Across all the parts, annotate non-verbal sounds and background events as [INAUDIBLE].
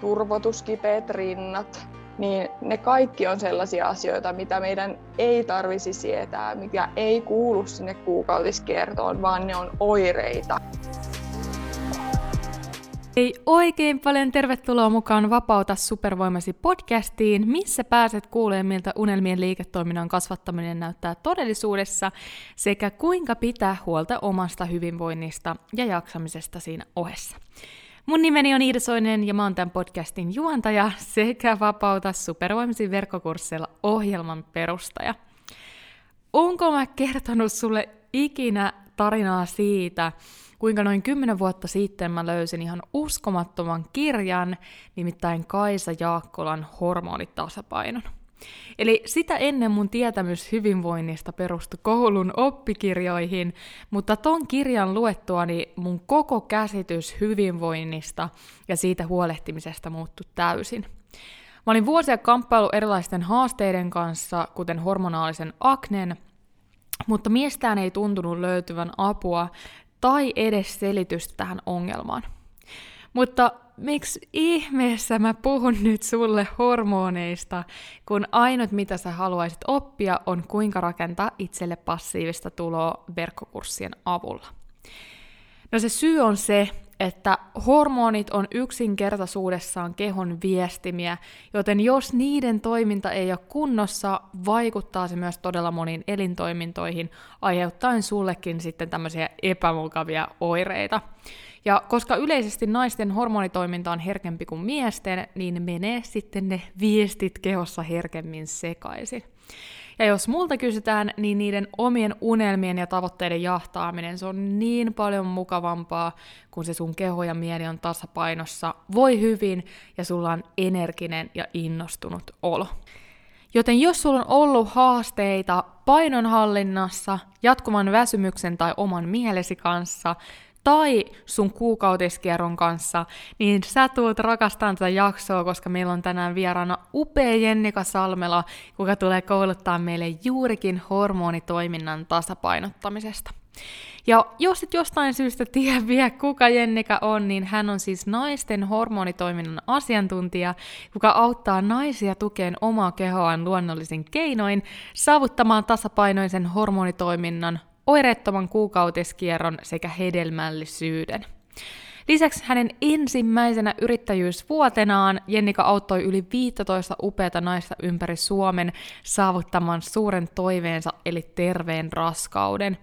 turvotuskipeät rinnat, niin ne kaikki on sellaisia asioita, mitä meidän ei tarvisi sietää, mikä ei kuulu sinne kuukautiskiertoon, vaan ne on oireita. Hei oikein paljon tervetuloa mukaan Vapauta supervoimasi podcastiin, missä pääset kuulemaan, miltä unelmien liiketoiminnan kasvattaminen näyttää todellisuudessa sekä kuinka pitää huolta omasta hyvinvoinnista ja jaksamisesta siinä ohessa. Mun nimeni on Iida Soinen ja mä oon tämän podcastin juontaja sekä Vapauta supervoimasi verkkokurssilla ohjelman perustaja. Onko mä kertonut sulle ikinä tarinaa siitä, kuinka noin kymmenen vuotta sitten mä löysin ihan uskomattoman kirjan, nimittäin Kaisa Jaakkolan hormonitasapainon. Eli sitä ennen mun tietämys hyvinvoinnista perustui koulun oppikirjoihin, mutta ton kirjan luettuani mun koko käsitys hyvinvoinnista ja siitä huolehtimisesta muuttui täysin. Mä olin vuosia kamppailu erilaisten haasteiden kanssa, kuten hormonaalisen aknen, mutta miestään ei tuntunut löytyvän apua tai edes selitystä tähän ongelmaan. Mutta miksi ihmeessä mä puhun nyt sulle hormoneista, kun ainut mitä sä haluaisit oppia on kuinka rakentaa itselle passiivista tuloa verkkokurssien avulla? No se syy on se, että hormonit on yksinkertaisuudessaan kehon viestimiä, joten jos niiden toiminta ei ole kunnossa, vaikuttaa se myös todella moniin elintoimintoihin, aiheuttaen sullekin sitten tämmöisiä epämukavia oireita. Ja koska yleisesti naisten hormonitoiminta on herkempi kuin miesten, niin menee sitten ne viestit kehossa herkemmin sekaisin. Ja jos multa kysytään, niin niiden omien unelmien ja tavoitteiden jahtaaminen, se on niin paljon mukavampaa, kun se sun keho ja mieli on tasapainossa, voi hyvin ja sulla on energinen ja innostunut olo. Joten jos sulla on ollut haasteita painonhallinnassa, jatkuvan väsymyksen tai oman mielesi kanssa, tai sun kuukautiskierron kanssa, niin sä tuut rakastamaan tätä jaksoa, koska meillä on tänään vieraana upea Jennika Salmela, joka tulee kouluttaa meille juurikin hormonitoiminnan tasapainottamisesta. Ja jos et jostain syystä tiedä vielä, kuka Jennika on, niin hän on siis naisten hormonitoiminnan asiantuntija, joka auttaa naisia tukeen omaa kehoaan luonnollisin keinoin saavuttamaan tasapainoisen hormonitoiminnan oireettoman kuukautiskierron sekä hedelmällisyyden. Lisäksi hänen ensimmäisenä yrittäjyysvuotenaan Jennika auttoi yli 15 upeata naista ympäri Suomen saavuttamaan suuren toiveensa eli terveen raskauden.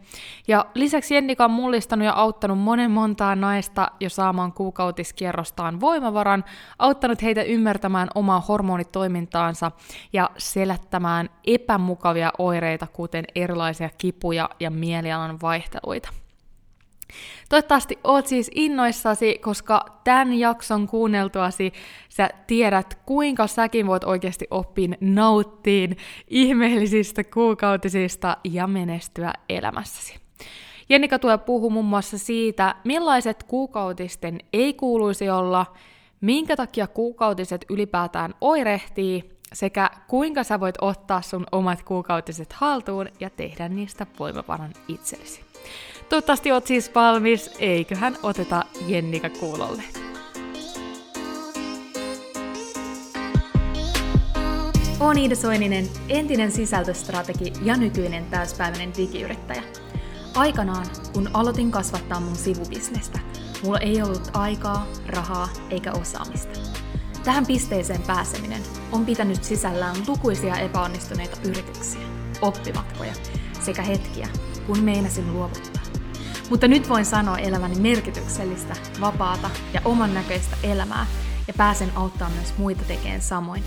Ja lisäksi Jennika on mullistanut ja auttanut monen montaa naista jo saamaan kuukautiskierrostaan voimavaran, auttanut heitä ymmärtämään omaa hormonitoimintaansa ja selättämään epämukavia oireita, kuten erilaisia kipuja ja mielialan vaihteluita. Toivottavasti oot siis innoissasi, koska tämän jakson kuunneltuasi sä tiedät, kuinka säkin voit oikeasti oppia nauttiin ihmeellisistä kuukautisista ja menestyä elämässäsi. Jennika tulee puhua muun muassa siitä, millaiset kuukautisten ei kuuluisi olla, minkä takia kuukautiset ylipäätään oirehtii, sekä kuinka sä voit ottaa sun omat kuukautiset haltuun ja tehdä niistä voimavaran itsellesi. Toivottavasti oot siis valmis, eiköhän oteta Jennika kuulolle. Olen Iida Soininen, entinen sisältöstrategi ja nykyinen täyspäiväinen digiyrittäjä. Aikanaan, kun aloitin kasvattaa mun sivubisnestä, mulla ei ollut aikaa, rahaa eikä osaamista. Tähän pisteeseen pääseminen on pitänyt sisällään lukuisia epäonnistuneita yrityksiä, oppimatkoja sekä hetkiä, kun meinasin luovuttaa. Mutta nyt voin sanoa eläväni merkityksellistä, vapaata ja oman näköistä elämää ja pääsen auttaa myös muita tekemään samoin.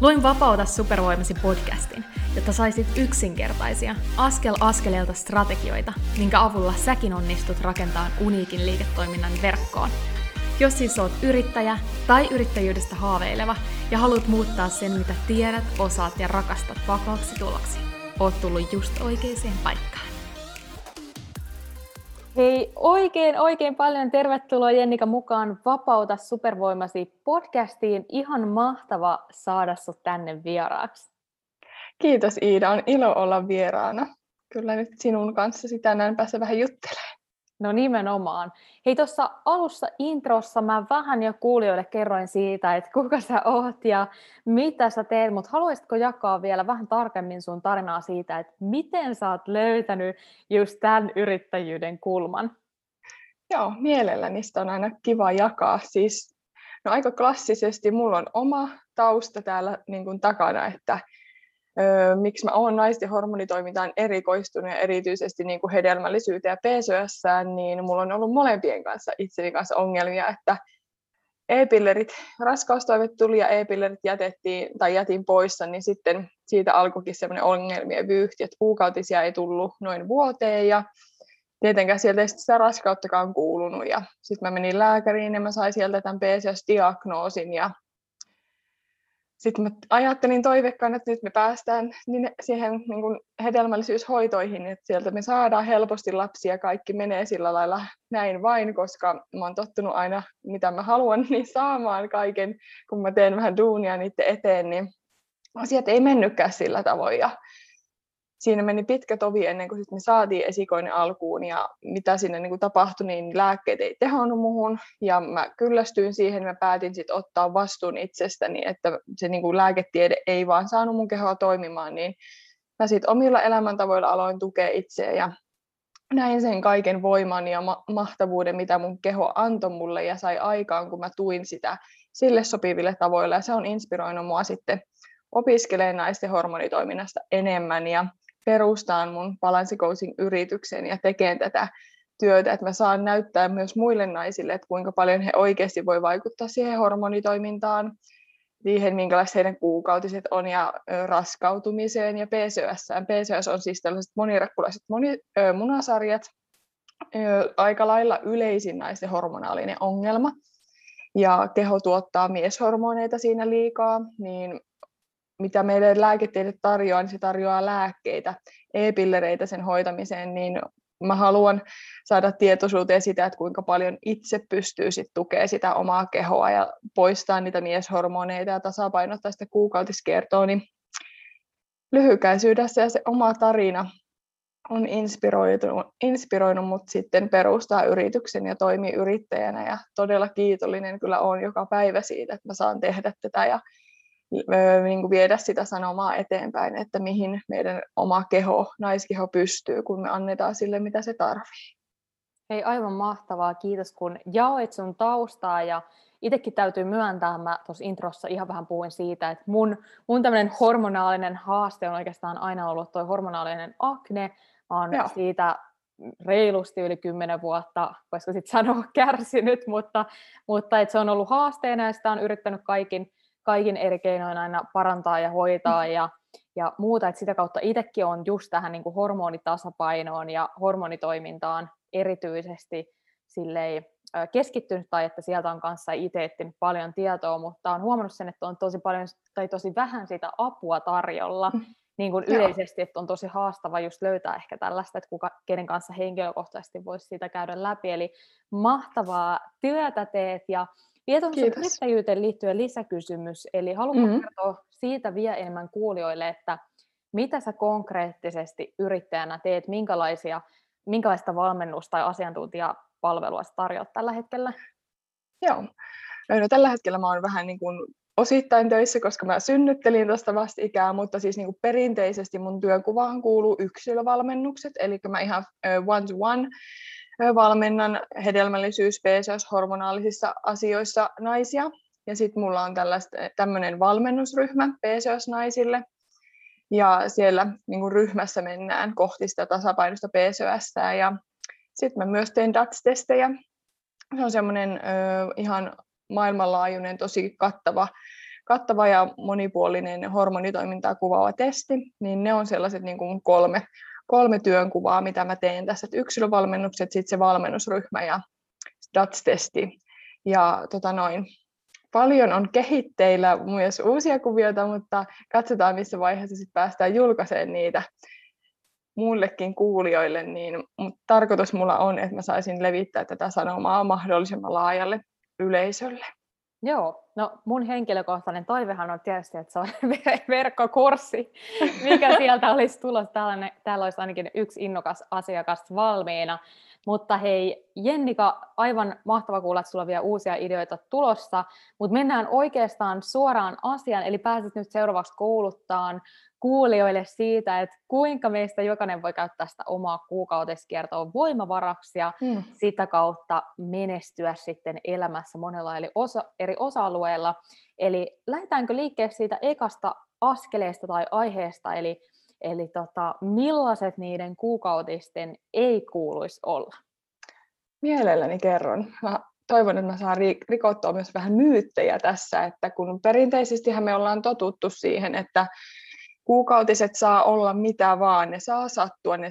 Luin Vapauta supervoimasi podcastin, jotta saisit yksinkertaisia, askel askeleelta strategioita, minkä avulla säkin onnistut rakentamaan uniikin liiketoiminnan verkkoon. Jos siis oot yrittäjä tai yrittäjyydestä haaveileva ja haluat muuttaa sen, mitä tiedät, osaat ja rakastat vakaaksi tuloksi, oot tullut just oikeaan paikkaan. Hei, oikein oikein paljon tervetuloa Jennika mukaan Vapauta supervoimasi podcastiin. Ihan mahtava saada sut tänne vieraaksi. Kiitos Iida, on ilo olla vieraana. Kyllä nyt sinun kanssasi tänään pääsee vähän juttelemaan. No nimenomaan. Hei tuossa alussa introssa mä vähän jo kuulijoille kerroin siitä, että kuka sä oot ja mitä sä teet, mutta haluaisitko jakaa vielä vähän tarkemmin sun tarinaa siitä, että miten sä oot löytänyt just tämän yrittäjyyden kulman? Joo, mielelläni sitä on aina kiva jakaa. Siis, no aika klassisesti mulla on oma tausta täällä niin kuin takana, että miksi mä oon naisten hormonitoimintaan erikoistunut ja erityisesti niin kuin hedelmällisyyteen ja PCOS, niin mulla on ollut molempien kanssa itseni kanssa ongelmia, että e-pillerit, raskaustoimet tuli ja e-pillerit jätettiin tai jätin poissa, niin sitten siitä alkoikin semmoinen ongelmien vyyhti, että kuukautisia ei tullut noin vuoteen ja tietenkään sieltä ei sitä raskauttakaan kuulunut. Ja sitten mä menin lääkäriin ja mä sain sieltä tämän PCOS-diagnoosin ja sitten mä ajattelin toivekkaan, että nyt me päästään siihen niin kuin hedelmällisyyshoitoihin, että sieltä me saadaan helposti lapsia kaikki menee sillä lailla näin vain, koska mä oon tottunut aina, mitä mä haluan, [LAUGHS] niin saamaan kaiken, kun mä teen vähän duunia niiden eteen, niin asiat ei mennytkään sillä tavoin. Ja siinä meni pitkä tovi ennen kuin sit me saatiin esikoinen alkuun ja mitä siinä niin tapahtui, niin lääkkeet ei tehonnut muhun. Ja mä kyllästyin siihen, mä päätin sitten ottaa vastuun itsestäni, että se niin kuin lääketiede ei vaan saanut mun kehoa toimimaan, niin mä sitten omilla elämäntavoilla aloin tukea itseä ja näin sen kaiken voiman ja ma- mahtavuuden, mitä mun keho antoi mulle ja sai aikaan, kun mä tuin sitä sille sopiville tavoilla ja se on inspiroinut mua sitten opiskelemaan naisten hormonitoiminnasta enemmän ja perustaan mun balance yrityksen ja tekemään tätä työtä, että mä saan näyttää myös muille naisille, että kuinka paljon he oikeasti voi vaikuttaa siihen hormonitoimintaan, siihen, minkälaiset heidän kuukautiset on ja raskautumiseen ja PCOS. PCOS on siis tällaiset monirakkulaiset moni, ö, munasarjat, ö, aika lailla yleisin naisten hormonaalinen ongelma. Ja keho tuottaa mieshormoneita siinä liikaa, niin mitä meille lääketiede tarjoaa, niin se tarjoaa lääkkeitä, e-pillereitä sen hoitamiseen, niin mä haluan saada tietoisuuteen sitä, että kuinka paljon itse pystyy sit tukemaan sitä omaa kehoa ja poistaa niitä mieshormoneita ja tasapainottaa sitä kuukautiskertoa, niin lyhykäisyydessä ja se oma tarina on inspiroinut, inspiroinut mut sitten perustaa yrityksen ja toimii yrittäjänä. Ja todella kiitollinen kyllä on joka päivä siitä, että mä saan tehdä tätä ja niin kuin viedä sitä sanomaa eteenpäin, että mihin meidän oma keho, naiskeho pystyy, kun me annetaan sille, mitä se tarvii. Hei, aivan mahtavaa. Kiitos, kun jaoit sun taustaa ja itsekin täytyy myöntää, mä tuossa introssa ihan vähän puhuin siitä, että mun, mun tämmöinen hormonaalinen haaste on oikeastaan aina ollut tuo hormonaalinen akne. Mä oon Joo. siitä reilusti yli kymmenen vuotta, voisiko sitten sanoa kärsinyt, mutta, mutta et se on ollut haasteena ja sitä on yrittänyt kaikin, kaikin eri keinoin aina parantaa ja hoitaa ja, ja muuta, että sitä kautta itsekin on just tähän niin kuin hormonitasapainoon ja hormonitoimintaan erityisesti silleen keskittynyt tai että sieltä on kanssa itse paljon tietoa, mutta on huomannut sen, että on tosi paljon tai tosi vähän sitä apua tarjolla mm. niin kuin yleisesti, että on tosi haastava just löytää ehkä tällaista, että kuka, kenen kanssa henkilökohtaisesti voisi sitä käydä läpi. Eli mahtavaa työtä teet ja vielä tuohon yrittäjyyteen liittyen lisäkysymys, eli haluatko mm-hmm. kertoa siitä vielä enemmän kuulijoille, että mitä sä konkreettisesti yrittäjänä teet, minkälaisia, minkälaista valmennusta tai asiantuntijapalvelua sä tarjoat tällä hetkellä? Joo, no, tällä hetkellä mä oon vähän niin kuin osittain töissä, koska mä synnyttelin tuosta vastikää, mutta siis niin kuin perinteisesti mun työnkuvaan kuuluu yksilövalmennukset, eli mä ihan one-to-one valmennan hedelmällisyys, PCOS, hormonaalisissa asioissa naisia. Ja sitten mulla on tämmöinen valmennusryhmä PCOS-naisille. Ja siellä niin kuin ryhmässä mennään kohti sitä tasapainosta PCOS. Ja sitten mä myös teen DAX-testejä. Se on semmoinen ihan maailmanlaajuinen, tosi kattava, kattava ja monipuolinen hormonitoimintaa kuvaava testi. Niin ne on sellaiset niin kuin kolme kolme työnkuvaa, mitä mä teen tässä, että yksilövalmennukset, sitten se valmennusryhmä ja DATS-testi. Ja tota noin, paljon on kehitteillä myös uusia kuvioita, mutta katsotaan missä vaiheessa sitten päästään julkaiseen niitä muillekin kuulijoille, niin tarkoitus mulla on, että mä saisin levittää tätä sanomaa mahdollisimman laajalle yleisölle. Joo, no mun henkilökohtainen toivehan on tietysti, että se on [LAUGHS] verkkokurssi, mikä sieltä olisi tulossa. Tällainen, täällä olisi ainakin yksi innokas asiakas valmiina. Mutta hei, Jennika, aivan mahtava kuulla, että sulla on vielä uusia ideoita tulossa, mutta mennään oikeastaan suoraan asiaan, eli pääset nyt seuraavaksi kouluttaan kuulijoille siitä, että kuinka meistä jokainen voi käyttää sitä omaa kuukautiskiertoa voimavaraksi ja hmm. sitä kautta menestyä sitten elämässä monella eli osa, eri osa-alueilla. Eli lähdetäänkö liikkeelle siitä ekasta askeleesta tai aiheesta, eli, eli tota, millaiset niiden kuukautisten ei kuuluisi olla? Mielelläni kerron. Mä toivon, että mä saan rikottua myös vähän myyttejä tässä, että kun perinteisesti me ollaan totuttu siihen, että kuukautiset saa olla mitä vaan, ne saa sattua, ne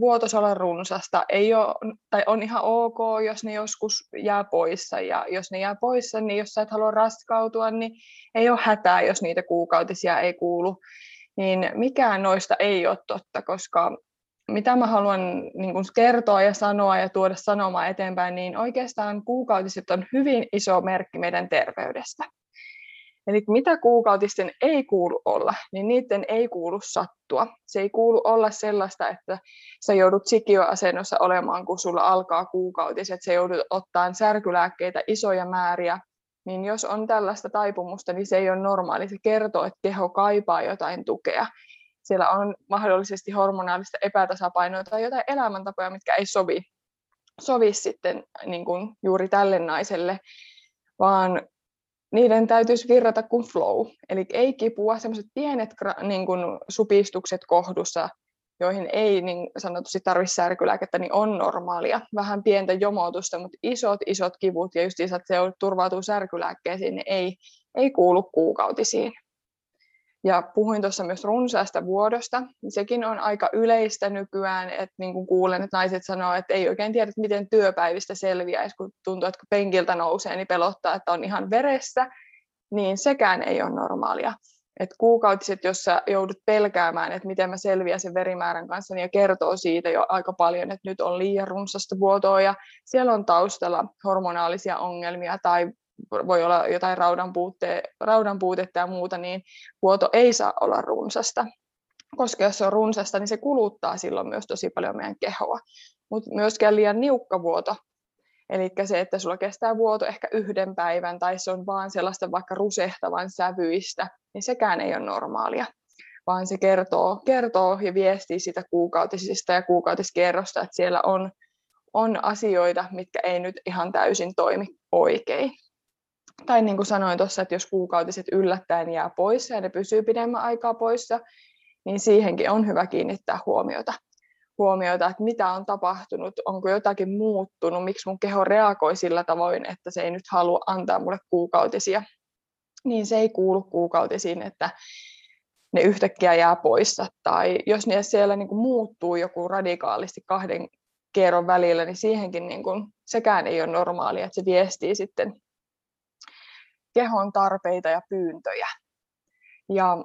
vuotos olla runsasta, ei ole, tai on ihan ok, jos ne joskus jää poissa, ja jos ne jää poissa, niin jos sä et halua raskautua, niin ei ole hätää, jos niitä kuukautisia ei kuulu, niin mikään noista ei ole totta, koska mitä mä haluan niin kuin kertoa ja sanoa ja tuoda sanomaa eteenpäin, niin oikeastaan kuukautiset on hyvin iso merkki meidän terveydestä. Eli mitä kuukautisten ei kuulu olla, niin niiden ei kuulu sattua. Se ei kuulu olla sellaista, että sä joudut sikioasennossa olemaan, kun sulla alkaa kuukautiset, sä joudut ottaa särkylääkkeitä isoja määriä, niin jos on tällaista taipumusta, niin se ei ole normaali. Se kertoo, että keho kaipaa jotain tukea. Siellä on mahdollisesti hormonaalista epätasapainoa tai jotain elämäntapoja, mitkä ei sovi, sovi sitten niin kuin juuri tälle naiselle, vaan niiden täytyisi virrata kuin flow. Eli ei kipua, semmoiset pienet niin kuin supistukset kohdussa, joihin ei niin sanotusti tarvitse särkylääkettä, niin on normaalia. Vähän pientä jomotusta, mutta isot, isot kivut ja just että se turvautuu särkylääkkeisiin, niin ei, ei kuulu kuukautisiin. Ja puhuin tuossa myös runsaasta vuodosta, sekin on aika yleistä nykyään, että niin kuin kuulen, että naiset sanoo, että ei oikein tiedä, miten työpäivistä selviäisi, kun tuntuu, että kun penkiltä nousee, niin pelottaa, että on ihan veressä, niin sekään ei ole normaalia. Et kuukautiset, jos sä joudut pelkäämään, että miten mä selviän sen verimäärän kanssa, niin kertoo siitä jo aika paljon, että nyt on liian runsasta vuotoa ja siellä on taustalla hormonaalisia ongelmia tai voi olla jotain raudan, puutte, raudan puutetta ja muuta, niin vuoto ei saa olla runsasta. Koska jos se on runsasta, niin se kuluttaa silloin myös tosi paljon meidän kehoa. Mutta myöskään liian niukka vuoto. Eli se, että sulla kestää vuoto ehkä yhden päivän tai se on vaan sellaista vaikka rusehtavan sävyistä, niin sekään ei ole normaalia vaan se kertoo, kertoo ja viestii sitä kuukautisista ja kuukautiskerrosta, että siellä on, on asioita, mitkä ei nyt ihan täysin toimi oikein tai niin kuin sanoin tuossa, että jos kuukautiset yllättäen jää poissa ja ne pysyy pidemmän aikaa poissa, niin siihenkin on hyvä kiinnittää huomiota. Huomiota, että mitä on tapahtunut, onko jotakin muuttunut, miksi mun keho reagoi sillä tavoin, että se ei nyt halua antaa mulle kuukautisia. Niin se ei kuulu kuukautisiin, että ne yhtäkkiä jää poissa. Tai jos ne siellä niin kuin muuttuu joku radikaalisti kahden kierron välillä, niin siihenkin niin kuin, sekään ei ole normaalia, että se viestii sitten kehon tarpeita ja pyyntöjä. Ja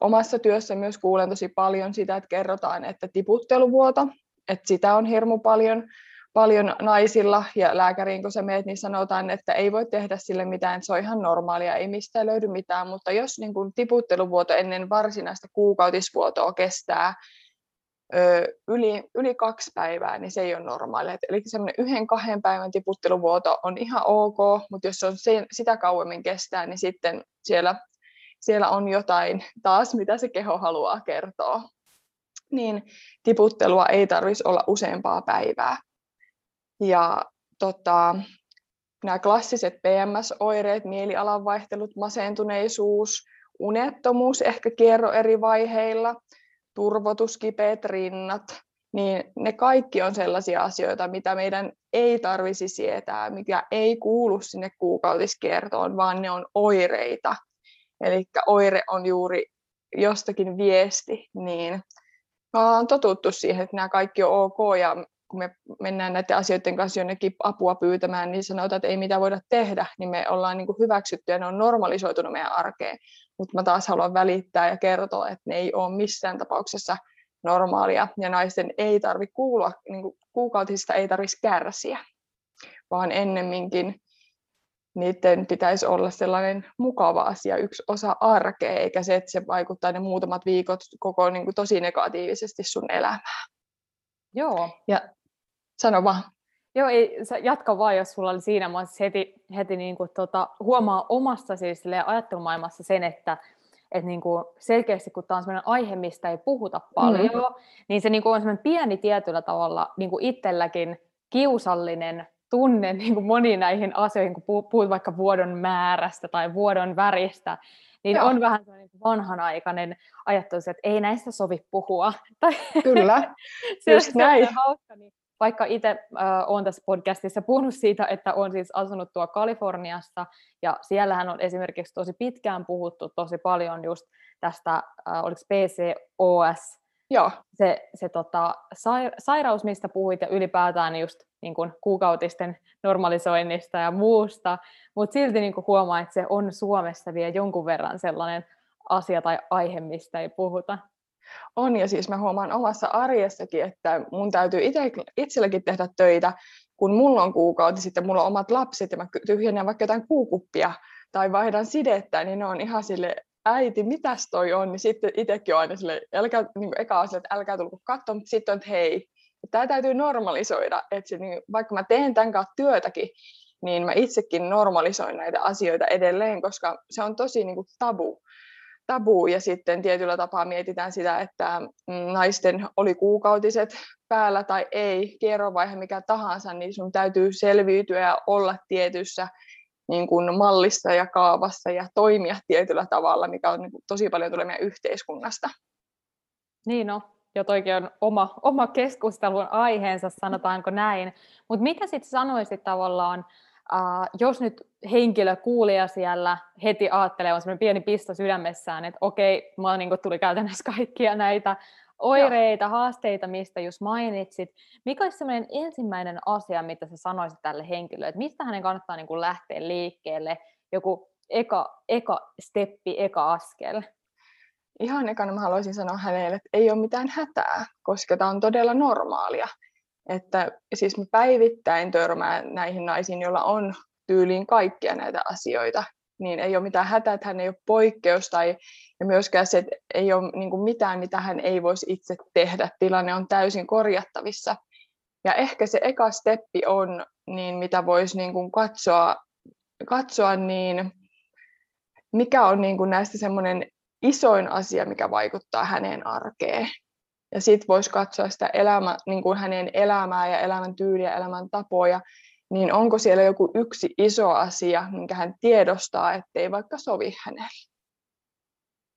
omassa työssä myös kuulen tosi paljon sitä, että kerrotaan, että tiputteluvuoto, että sitä on hirmu paljon, paljon naisilla ja lääkäriin, kun sä meet, niin sanotaan, että ei voi tehdä sille mitään, että se on ihan normaalia, ei mistään löydy mitään, mutta jos niin kun tiputteluvuoto ennen varsinaista kuukautisvuotoa kestää yli, yli kaksi päivää, niin se ei ole normaalia. Eli semmoinen yhden, kahden päivän tiputteluvuoto on ihan ok, mutta jos se on sen, sitä kauemmin kestää, niin sitten siellä, siellä on jotain taas, mitä se keho haluaa kertoa. Niin tiputtelua ei tarvitsisi olla useampaa päivää. Ja tota, nämä klassiset PMS-oireet, mielialanvaihtelut, masentuneisuus, unettomuus ehkä kierro eri vaiheilla – turvotus, kipeät rinnat, niin ne kaikki on sellaisia asioita, mitä meidän ei tarvisi sietää, mikä ei kuulu sinne kuukautiskiertoon, vaan ne on oireita. Eli oire on juuri jostakin viesti, niin me ollaan totuttu siihen, että nämä kaikki on ok, ja kun me mennään näiden asioiden kanssa jonnekin apua pyytämään, niin sanotaan, että ei mitään voida tehdä, niin me ollaan niin kuin hyväksytty ja ne on normalisoitunut meidän arkeen. Mutta mä taas haluan välittää ja kertoa, että ne ei ole missään tapauksessa normaalia ja naisten ei tarvitse kuulua, niin kuukautisista ei tarvitsisi kärsiä, vaan ennemminkin niiden pitäisi olla sellainen mukava asia, yksi osa arkea, eikä se, että se vaikuttaa ne muutamat viikot koko niin kuin, tosi negatiivisesti sun elämään. Joo. Ja Sano vaan. Joo, ei, sä jatka vaan, jos sulla oli siinä. Mä heti, heti niin kuin, tota, huomaa omassa siis, ajattelumaailmassa sen, että että niin kuin selkeästi kun tämä on sellainen aihe, mistä ei puhuta paljon, mm. niin se niin kuin on sellainen pieni tietyllä tavalla niin kuin itselläkin kiusallinen tunne niin kuin moniin näihin asioihin, kun puhut vaikka vuodon määrästä tai vuodon väristä, niin Joo. on vähän sellainen vanhanaikainen ajattelu, että ei näistä sovi puhua. Kyllä, [LAUGHS] se just näin. Hauska, niin vaikka itse äh, olen tässä podcastissa puhunut siitä, että olen siis asunut tuo Kaliforniassa, ja siellähän on esimerkiksi tosi pitkään puhuttu tosi paljon just tästä, äh, oliko PCOS, Joo. se, se tota, sairaus, mistä puhuit, ja ylipäätään just niin kuin kuukautisten normalisoinnista ja muusta, mutta silti niin kuin huomaa, että se on Suomessa vielä jonkun verran sellainen asia tai aihe, mistä ei puhuta. On, ja siis mä huomaan omassa arjessakin, että mun täytyy itse, itselläkin tehdä töitä, kun mulla on kuukauti, sitten mulla on omat lapset, ja mä tyhjennän vaikka jotain kuukuppia, tai vaihdan sidettä, niin ne on ihan sille äiti, mitäs toi on, niin sitten itsekin on aina sille, älkää, niin kuin eka asia, että älkää tulko katsoa, mutta sitten on, että hei, tämä täytyy normalisoida, että se, niin, vaikka mä teen tämän kanssa työtäkin, niin mä itsekin normalisoin näitä asioita edelleen, koska se on tosi niin kuin tabu tabu ja sitten tietyllä tapaa mietitään sitä, että mm, naisten oli kuukautiset päällä tai ei, kierrovaihe mikä tahansa, niin sun täytyy selviytyä ja olla tietyssä niin kuin mallissa ja kaavassa ja toimia tietyllä tavalla, mikä on niin kuin tosi paljon tulee meidän yhteiskunnasta. Niin no, jo toikin on oma, oma keskustelun aiheensa, sanotaanko näin. Mutta mitä sitten sanoisit tavallaan, Uh, jos nyt henkilö, kuulija siellä heti ajattelee, on semmoinen pieni pisto sydämessään, että okei, mulla niin tuli käytännössä kaikkia näitä oireita, Joo. haasteita, mistä just mainitsit. Mikä olisi semmoinen ensimmäinen asia, mitä sä sanoisit tälle henkilölle, että mistä hänen kannattaa niin kuin lähteä liikkeelle, joku eka, eka steppi, eka askel? Ihan ekana mä haluaisin sanoa hänelle, että ei ole mitään hätää, koska tämä on todella normaalia. Että siis mä päivittäin törmään näihin naisiin, joilla on tyyliin kaikkia näitä asioita, niin ei ole mitään hätää, että hän ei ole poikkeus tai ja myöskään se, että ei ole niin mitään, mitä hän ei voisi itse tehdä. Tilanne on täysin korjattavissa. Ja ehkä se eka steppi on, niin mitä voisi niin kuin katsoa, katsoa, niin mikä on niin kuin näistä semmoinen isoin asia, mikä vaikuttaa hänen arkeen. Ja sitten voisi katsoa sitä elämä, niin kuin hänen elämää ja elämäntyyliä, elämäntapoja, niin onko siellä joku yksi iso asia, minkä hän tiedostaa, ettei vaikka sovi hänelle.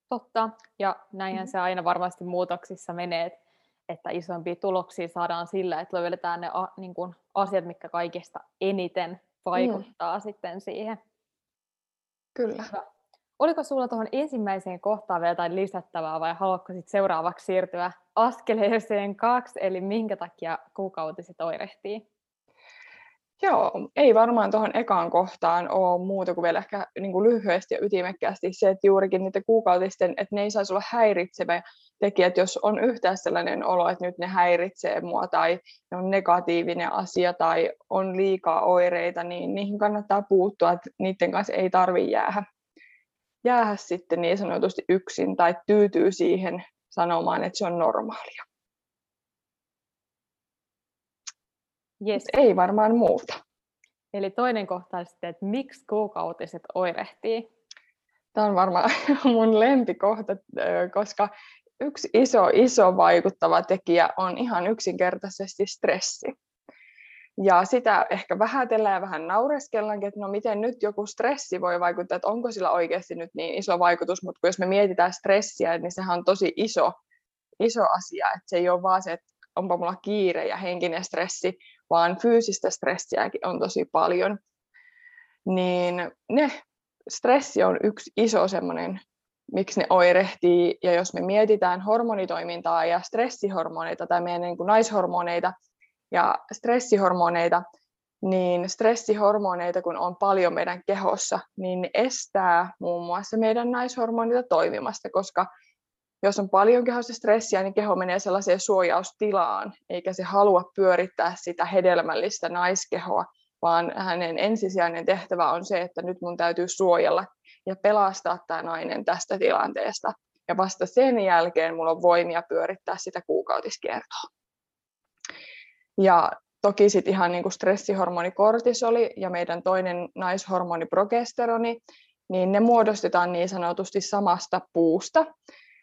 Totta, ja näinhän mm. se aina varmasti muutoksissa menee, että isompia tuloksia saadaan sillä, että löydetään ne niin kuin, asiat, mitkä kaikista eniten vaikuttaa mm. sitten siihen. Kyllä. Hyvä. Oliko sulla tuohon ensimmäiseen kohtaan vielä jotain lisättävää vai haluatko sitten seuraavaksi siirtyä askeleeseen kaksi, eli minkä takia kuukautiset oirehtii? Joo, ei varmaan tuohon ekaan kohtaan ole muuta kuin vielä ehkä niin kuin lyhyesti ja ytimekkäästi se, että juurikin niiden kuukautisten, että ne ei saisi olla häiritsevä tekijä, että jos on yhtään sellainen olo, että nyt ne häiritsee mua tai ne on negatiivinen asia tai on liikaa oireita, niin niihin kannattaa puuttua, että niiden kanssa ei tarvitse jäädä jäädä sitten niin sanotusti yksin tai tyytyy siihen sanomaan, että se on normaalia. Yes. ei varmaan muuta. Eli toinen kohta on sitten, että miksi kuukautiset oirehtii? Tämä on varmaan [LAUGHS] mun lempikohta, koska yksi iso, iso vaikuttava tekijä on ihan yksinkertaisesti stressi. Ja sitä ehkä vähätellään ja vähän naureskellaankin, että no miten nyt joku stressi voi vaikuttaa, että onko sillä oikeasti nyt niin iso vaikutus, mutta jos me mietitään stressiä, niin sehän on tosi iso, iso asia, että se ei ole vaan se, että onpa mulla kiire ja henkinen stressi, vaan fyysistä stressiäkin on tosi paljon. Niin ne, stressi on yksi iso semmoinen, miksi ne oirehtii, ja jos me mietitään hormonitoimintaa ja stressihormoneita tai meidän niin kuin naishormoneita, ja stressihormoneita, niin stressihormoneita kun on paljon meidän kehossa, niin ne estää muun muassa meidän naishormoneita toimimasta, koska jos on paljon kehossa stressiä, niin keho menee sellaiseen suojaustilaan, eikä se halua pyörittää sitä hedelmällistä naiskehoa, vaan hänen ensisijainen tehtävä on se, että nyt mun täytyy suojella ja pelastaa tämä nainen tästä tilanteesta. Ja vasta sen jälkeen mulla on voimia pyörittää sitä kuukautiskiertoa. Ja toki sitten ihan niin kuin stressihormoni kortisoli ja meidän toinen naishormoni progesteroni, niin ne muodostetaan niin sanotusti samasta puusta.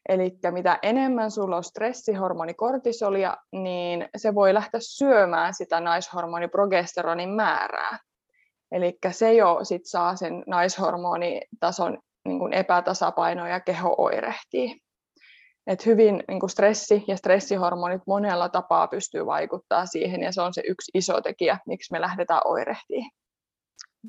Eli mitä enemmän sulla on stressihormoni kortisolia, niin se voi lähteä syömään sitä naishormoni progesteronin määrää. Eli se jo sit saa sen naishormonitason niin kuin epätasapaino ja keho oirehtii. Et hyvin niin kuin stressi ja stressihormonit monella tapaa pystyy vaikuttaa siihen, ja se on se yksi iso tekijä, miksi me lähdetään oirehtiin.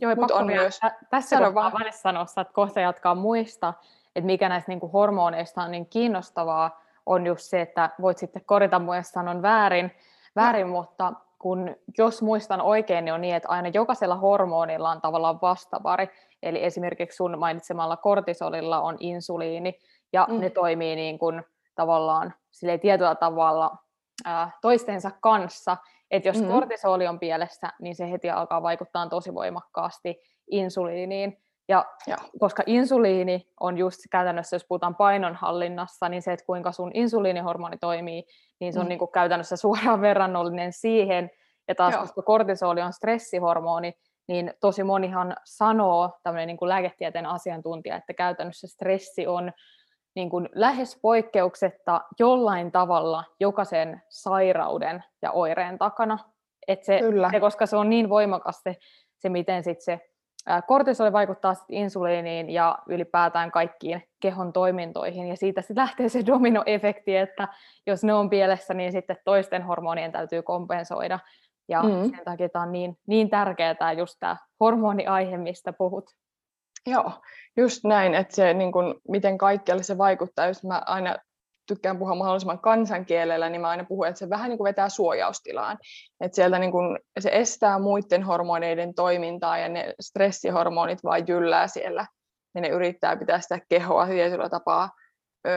Joo, Mut on vielä, myös... tässä kohtaa vaan sanoa, että kohta jatkaa muista, että mikä näistä niin kuin hormoneista on niin kiinnostavaa, on just se, että voit sitten korjata mua, jos sanon väärin, väärin no. mutta kun jos muistan oikein, niin on niin, että aina jokaisella hormonilla on tavallaan vastavari. Eli esimerkiksi sun mainitsemalla kortisolilla on insuliini, ja mm. ne toimii niin kuin tavallaan tietyllä tavalla ää, toistensa kanssa. Että jos mm. kortisoli on pielessä, niin se heti alkaa vaikuttaa tosi voimakkaasti insuliiniin. Ja, ja koska insuliini on just käytännössä, jos puhutaan painonhallinnassa, niin se, että kuinka sun insuliinihormoni toimii, niin se on mm. niin kuin käytännössä [LAUGHS] suoraan verrannollinen siihen. Ja taas, Joo. koska kortisoli on stressihormoni, niin tosi monihan sanoo, tämmöinen niin kuin lääketieteen asiantuntija, että käytännössä stressi on niin kuin lähes poikkeuksetta jollain tavalla jokaisen sairauden ja oireen takana. Et se, se, koska se on niin voimakas se, se miten sit se kortisoli vaikuttaa sit insuliiniin ja ylipäätään kaikkiin kehon toimintoihin, ja siitä sitten lähtee se dominoefekti, että jos ne on pielessä, niin sitten toisten hormonien täytyy kompensoida, ja mm. sen takia tämä on niin, niin tärkeää just tämä hormoniaihe, mistä puhut. Joo, just näin, että se, niin kun, miten kaikkialle se vaikuttaa, jos mä aina tykkään puhua mahdollisimman kansankielellä, niin mä aina puhun, että se vähän niin kuin vetää suojaustilaan. Että sieltä niin kuin, se estää muiden hormoneiden toimintaa ja ne stressihormonit vaan jyllää siellä. Ja ne yrittää pitää sitä kehoa tietyllä tapaa ö,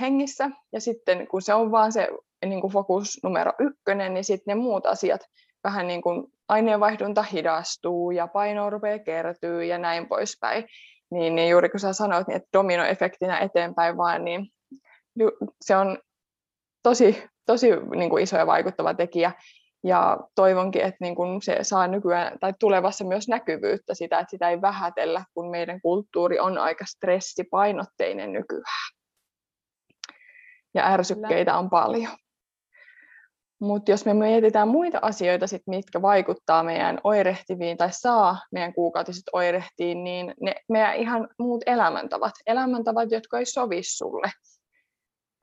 hengissä. Ja sitten kun se on vaan se niin kuin fokus numero ykkönen, niin sitten ne muut asiat vähän niin kuin aineenvaihdunta hidastuu ja paino rupeaa kertyy ja näin poispäin. Niin, niin juuri kun sä sanoit, niin että dominoefektinä eteenpäin vaan, niin se on tosi, tosi niin kuin iso ja vaikuttava tekijä. Ja toivonkin, että niin kuin se saa nykyään tai tulevassa myös näkyvyyttä sitä, että sitä ei vähätellä, kun meidän kulttuuri on aika stressipainotteinen nykyään. Ja ärsykkeitä on paljon. Mutta jos me mietitään muita asioita, sit, mitkä vaikuttaa meidän oirehtiviin tai saa meidän kuukautiset oirehtiin, niin ne meidän ihan muut elämäntavat, elämäntavat, jotka ei sovi sulle.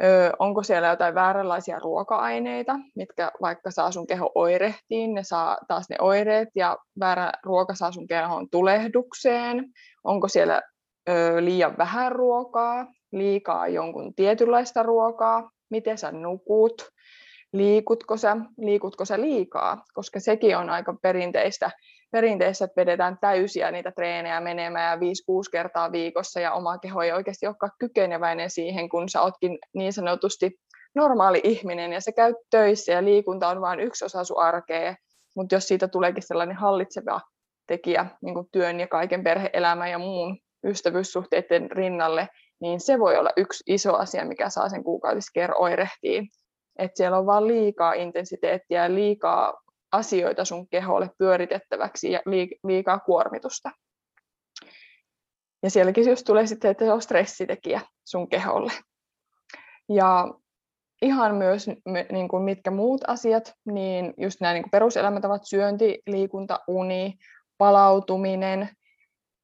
Öö, onko siellä jotain vääränlaisia ruoka-aineita, mitkä vaikka saa sun keho oirehtiin, ne saa taas ne oireet ja väärä ruoka saa sun kehon tulehdukseen. Onko siellä öö, liian vähän ruokaa, liikaa jonkun tietynlaista ruokaa, miten sä nukut, liikutko sä, liikutko sä liikaa, koska sekin on aika perinteistä, perinteistä että vedetään täysiä niitä treenejä menemään 5-6 kertaa viikossa ja oma keho ei oikeasti olekaan kykeneväinen siihen, kun sä ootkin niin sanotusti normaali ihminen ja sä käyt töissä ja liikunta on vain yksi osa sun arkea, mutta jos siitä tuleekin sellainen hallitseva tekijä niin kuin työn ja kaiken perheelämän ja muun ystävyyssuhteiden rinnalle, niin se voi olla yksi iso asia, mikä saa sen kuukautisker oirehtiin että siellä on vaan liikaa intensiteettiä ja liikaa asioita sun keholle pyöritettäväksi ja liikaa kuormitusta. Ja sielläkin just tulee sitten, että se on stressitekijä sun keholle. Ja ihan myös niin kuin mitkä muut asiat, niin just nämä niin peruselämäntavat, syönti, liikunta, uni, palautuminen,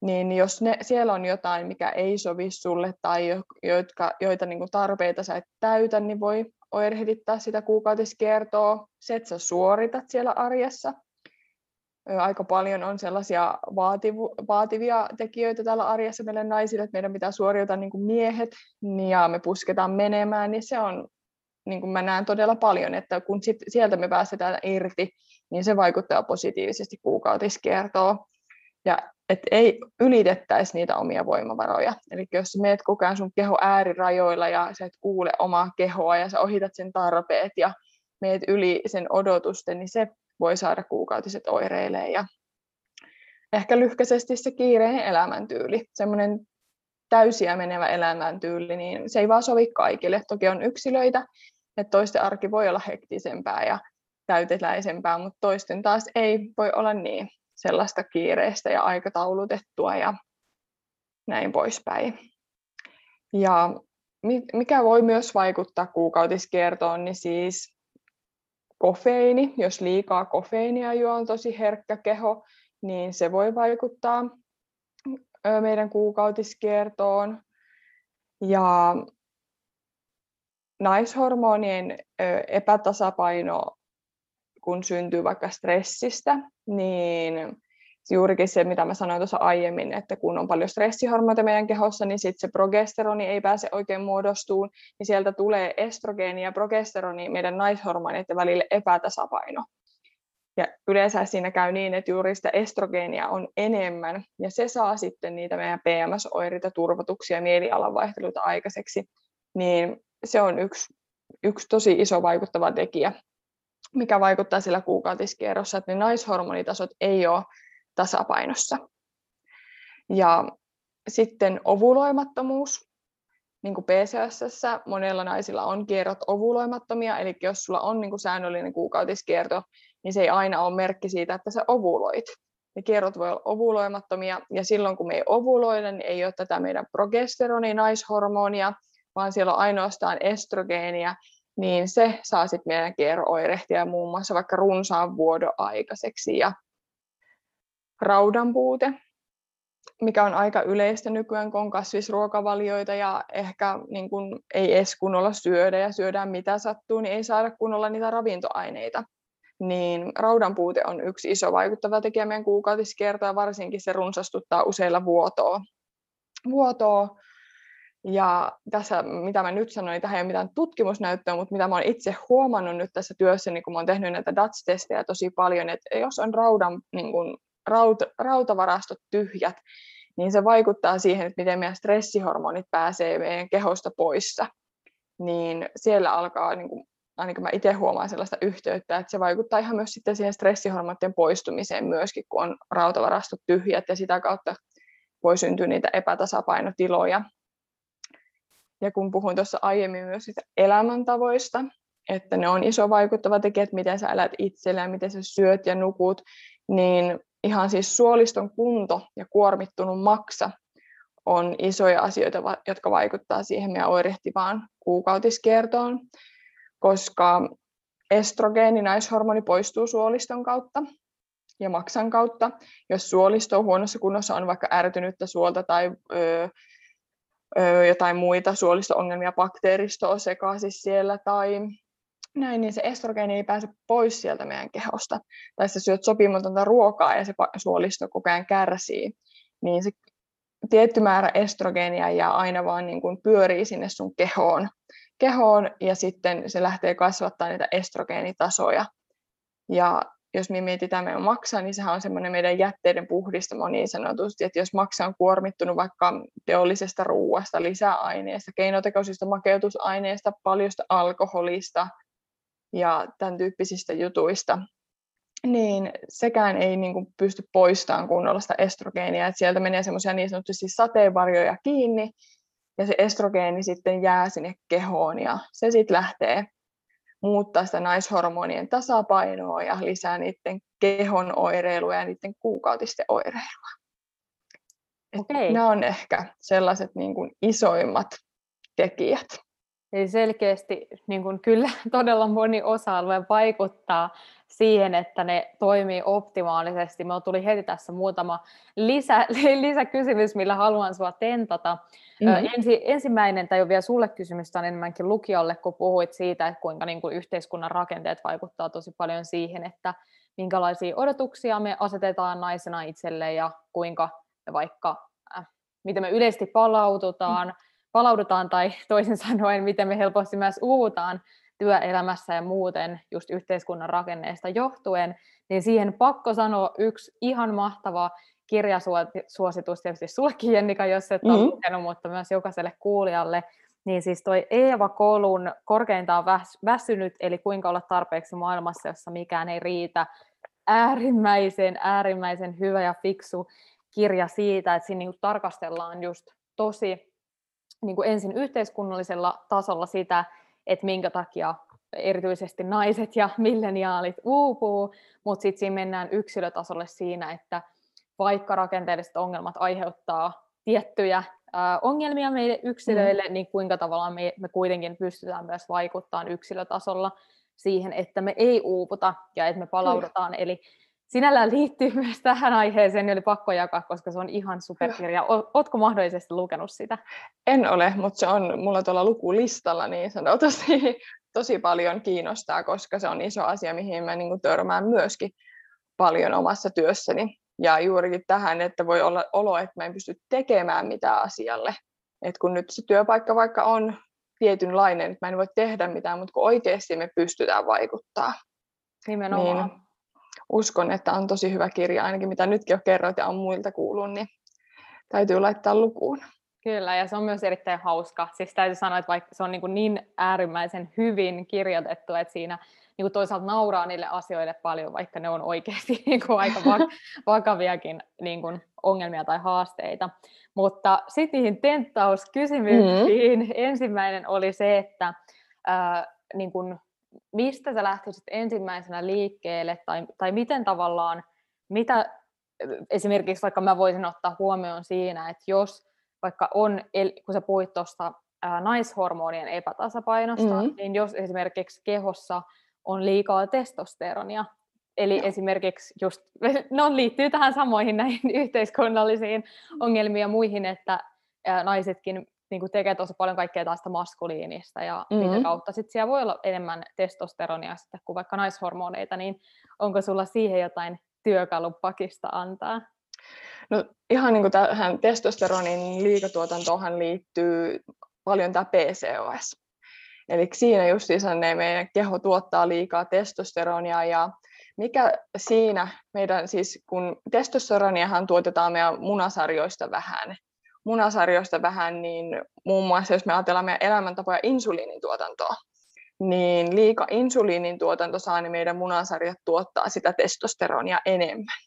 niin jos ne, siellä on jotain, mikä ei sovi sulle tai jotka, joita niin kuin tarpeita sä et täytä, niin voi oirehdittaa sitä kuukautiskiertoa, se, että sä suoritat siellä arjessa. Aika paljon on sellaisia vaativu, vaativia tekijöitä täällä arjessa meille naisille, että meidän pitää suoriutua niin kuin miehet ja me pusketaan menemään, niin se on, niin kuin mä näen todella paljon, että kun sit, sieltä me päästetään irti, niin se vaikuttaa positiivisesti kuukautiskiertoon. Ja että ei ylitettäisi niitä omia voimavaroja. Eli jos meet koko ajan sun keho äärirajoilla ja sä et kuule omaa kehoa ja sä ohitat sen tarpeet ja meet yli sen odotusten, niin se voi saada kuukautiset oireilee. Ja ehkä lyhkäisesti se kiireinen elämäntyyli, semmoinen täysiä menevä elämäntyyli, niin se ei vaan sovi kaikille. Toki on yksilöitä, että toisten arki voi olla hektisempää ja täyteläisempää, mutta toisten taas ei voi olla niin sellaista kiireistä ja aikataulutettua ja näin poispäin. Ja mikä voi myös vaikuttaa kuukautiskiertoon, niin siis kofeiini, jos liikaa kofeiinia juo on tosi herkkä keho, niin se voi vaikuttaa meidän kuukautiskiertoon. Ja naishormonien epätasapaino, kun syntyy vaikka stressistä, niin juurikin se, mitä mä sanoin tuossa aiemmin, että kun on paljon stressihormoneita meidän kehossa, niin sitten se progesteroni ei pääse oikein muodostuun, niin sieltä tulee estrogeeni ja progesteroni meidän naishormoneiden välille epätasapaino. Ja yleensä siinä käy niin, että juuri sitä estrogeenia on enemmän, ja se saa sitten niitä meidän PMS-oireita, turvotuksia, mielialanvaihteluita aikaiseksi, niin se on yksi, yksi tosi iso vaikuttava tekijä, mikä vaikuttaa sillä kuukautiskierrossa, että ne naishormonitasot ei ole tasapainossa. Ja sitten ovuloimattomuus, niin kuin PCOS, monella naisilla on kierrot ovuloimattomia, eli jos sulla on niin kuin säännöllinen kuukautiskierto, niin se ei aina ole merkki siitä, että sä ovuloit. Ne kierrot voi olla ovuloimattomia, ja silloin kun me ei ovuloida, niin ei ole tätä meidän progesteroni, naishormonia, vaan siellä on ainoastaan estrogeenia, niin se saa sitten meidän kierro oirehtia muun muassa vaikka runsaan vuodon aikaiseksi. Ja raudan puute, mikä on aika yleistä nykyään, kun on kasvisruokavalioita ja ehkä niin kun ei edes kunnolla syödä ja syödään mitä sattuu, niin ei saada kunnolla niitä ravintoaineita. Niin raudan puute on yksi iso vaikuttava tekijä meidän kuukautiskiertoa, varsinkin se runsastuttaa useilla vuotoa. vuotoa. Ja tässä, mitä mä nyt sanoin, niin tähän ei ole mitään tutkimusnäyttöä, mutta mitä mä olen itse huomannut nyt tässä työssä, niin kun mä olen tehnyt näitä DATS-testejä tosi paljon, että jos on raudan niin kun, raut, rautavarastot tyhjät, niin se vaikuttaa siihen, että miten meidän stressihormonit pääsee meidän kehosta poissa. Niin siellä alkaa, niin kuin, ainakin mä itse huomaan sellaista yhteyttä, että se vaikuttaa ihan myös sitten siihen stressihormonien poistumiseen myöskin, kun on rautavarastot tyhjät ja sitä kautta voi syntyä niitä epätasapainotiloja. Ja kun puhuin tuossa aiemmin myös sitä elämäntavoista, että ne on iso vaikuttava tekijä, että miten sä elät itsellä ja miten sä syöt ja nukut, niin ihan siis suoliston kunto ja kuormittunut maksa on isoja asioita, jotka vaikuttaa siihen meidän oirehtivaan kuukautiskiertoon, koska estrogeeni, naishormoni, poistuu suoliston kautta ja maksan kautta. Jos suolisto on huonossa kunnossa, on vaikka ärtynyttä suolta tai öö, jotain muita suolisto-ongelmia, bakteeristo on sekaisin siellä tai näin, niin se estrogeeni ei pääse pois sieltä meidän kehosta. Tai sä syöt sopimatonta ruokaa ja se suolisto koko ajan kärsii, niin se tietty määrä estrogeenia jää aina vaan niin kuin pyörii sinne sun kehoon, kehoon ja sitten se lähtee kasvattaa niitä estrogeenitasoja. Ja jos me mietitään meidän maksaa, niin sehän on semmoinen meidän jätteiden puhdistamo niin sanotusti, että jos maksa on kuormittunut vaikka teollisesta ruuasta, lisäaineista, keinotekoisista makeutusaineista, paljosta alkoholista, ja tämän tyyppisistä jutuista, niin sekään ei niin kuin pysty poistamaan kunnolla sitä estrogeenia, että sieltä menee semmoisia niin sanotusti sateenvarjoja kiinni, ja se estrogeeni sitten jää sinne kehoon, ja se sitten lähtee muuttaa sitä naishormonien tasapainoa ja lisää niiden kehon oireilua ja niiden kuukautisten oireilua. Okay. Nämä on ehkä sellaiset niin kuin isoimmat tekijät. Eli selkeästi niin kuin kyllä [LAUGHS] todella moni osa-alue vaikuttaa siihen, että ne toimii optimaalisesti. Minulla tuli heti tässä muutama lisä, [LAUGHS] lisäkysymys, millä haluan sinua tentata. Mm-hmm. Ensi, ensimmäinen, tai on vielä sulle kysymystä on enemmänkin lukijalle, kun puhuit siitä, että kuinka niin kuin yhteiskunnan rakenteet vaikuttaa tosi paljon siihen, että minkälaisia odotuksia me asetetaan naisena itselle ja kuinka me vaikka, äh, miten me yleisesti palaututaan, mm palaudutaan tai toisin sanoen, miten me helposti myös uuvutaan työelämässä ja muuten just yhteiskunnan rakenneesta johtuen, niin siihen pakko sanoa yksi ihan mahtava kirjasuositus tietysti sullekin Jennika, jos et mm-hmm. ole lukenut, mutta myös jokaiselle kuulijalle, niin siis toi Eeva Kolun korkeintaan väsynyt, eli kuinka olla tarpeeksi maailmassa, jossa mikään ei riitä, äärimmäisen, äärimmäisen hyvä ja fiksu kirja siitä, että siinä niinku tarkastellaan just tosi niin kuin ensin yhteiskunnallisella tasolla sitä, että minkä takia erityisesti naiset ja [LAUGHS] milleniaalit uupuu, mutta sitten siinä mennään yksilötasolle siinä, että vaikka rakenteelliset ongelmat aiheuttaa tiettyjä ongelmia meille yksilöille, mm. niin kuinka tavallaan me, me kuitenkin pystytään myös vaikuttamaan yksilötasolla siihen, että me ei uuputa ja että me palaudutaan. Kyllä. Eli sinällään liittyy myös tähän aiheeseen, niin oli pakko jakaa, koska se on ihan superkirja. Oletko mahdollisesti lukenut sitä? En ole, mutta se on mulla tuolla lukulistalla niin sanotusti tosi paljon kiinnostaa, koska se on iso asia, mihin mä niin törmään myöskin paljon omassa työssäni. Ja juurikin tähän, että voi olla olo, että mä en pysty tekemään mitään asialle. Et kun nyt se työpaikka vaikka on tietynlainen, että mä en voi tehdä mitään, mutta kun oikeasti me pystytään vaikuttaa. Nimenomaan. Niin uskon, että on tosi hyvä kirja, ainakin mitä nytkin jo kerroit ja on muilta kuullut, niin täytyy laittaa lukuun. Kyllä, ja se on myös erittäin hauska. Siis täytyy sanoa, että vaikka se on niin, niin äärimmäisen hyvin kirjoitettu, että siinä niin kuin toisaalta nauraa niille asioille paljon, vaikka ne on oikeasti [LAUGHS] niin kuin aika [LAUGHS] vakaviakin niin kuin ongelmia tai haasteita. Mutta sitten niihin tenttauskysymyksiin. Mm-hmm. Ensimmäinen oli se, että ää, niin kuin, mistä sä lähtisit ensimmäisenä liikkeelle, tai, tai miten tavallaan, mitä esimerkiksi vaikka mä voisin ottaa huomioon siinä, että jos vaikka on, kun sä puhuit tuosta naishormonien epätasapainosta, mm-hmm. niin jos esimerkiksi kehossa on liikaa testosteronia. Eli Joo. esimerkiksi just, [LAUGHS] no liittyy tähän samoihin näihin [LAUGHS] yhteiskunnallisiin ongelmiin ja muihin, että naisetkin niin kuin tekee tosi paljon kaikkea tästä maskuliinista ja mm-hmm. mitä kautta sitten siellä voi olla enemmän testosteronia sitten kuin vaikka naishormoneita, niin onko sulla siihen jotain työkalupakista antaa? No ihan niin kuin tähän testosteronin liikatuotantoon liittyy paljon tämä PCOS. Eli siinä justiinsa ne meidän keho tuottaa liikaa testosteronia ja mikä siinä meidän, siis kun testosteroniahan tuotetaan meidän munasarjoista vähän, munasarjoista vähän, niin muun muassa jos me ajatellaan meidän elämäntapoja insuliinin tuotantoa, niin liika insuliinin tuotanto saa, niin meidän munasarjat tuottaa sitä testosteronia enemmän.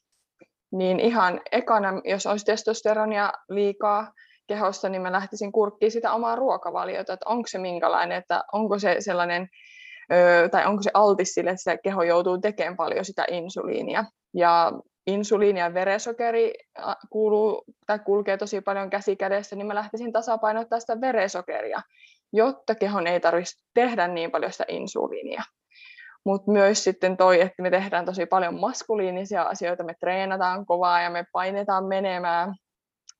Niin ihan ekana, jos olisi testosteronia liikaa, kehossa, niin mä lähtisin kurkkiin sitä omaa ruokavaliota, että onko se minkälainen, että onko se sellainen, tai onko se altis sille, että se keho joutuu tekemään paljon sitä insuliinia. Ja insuliini ja veresokeri kuuluu, tai kulkee tosi paljon käsi kädessä, niin mä lähtisin tasapainottaa sitä veresokeria, jotta kehon ei tarvitsisi tehdä niin paljon sitä insuliinia. Mutta myös sitten toi, että me tehdään tosi paljon maskuliinisia asioita, me treenataan kovaa ja me painetaan menemään,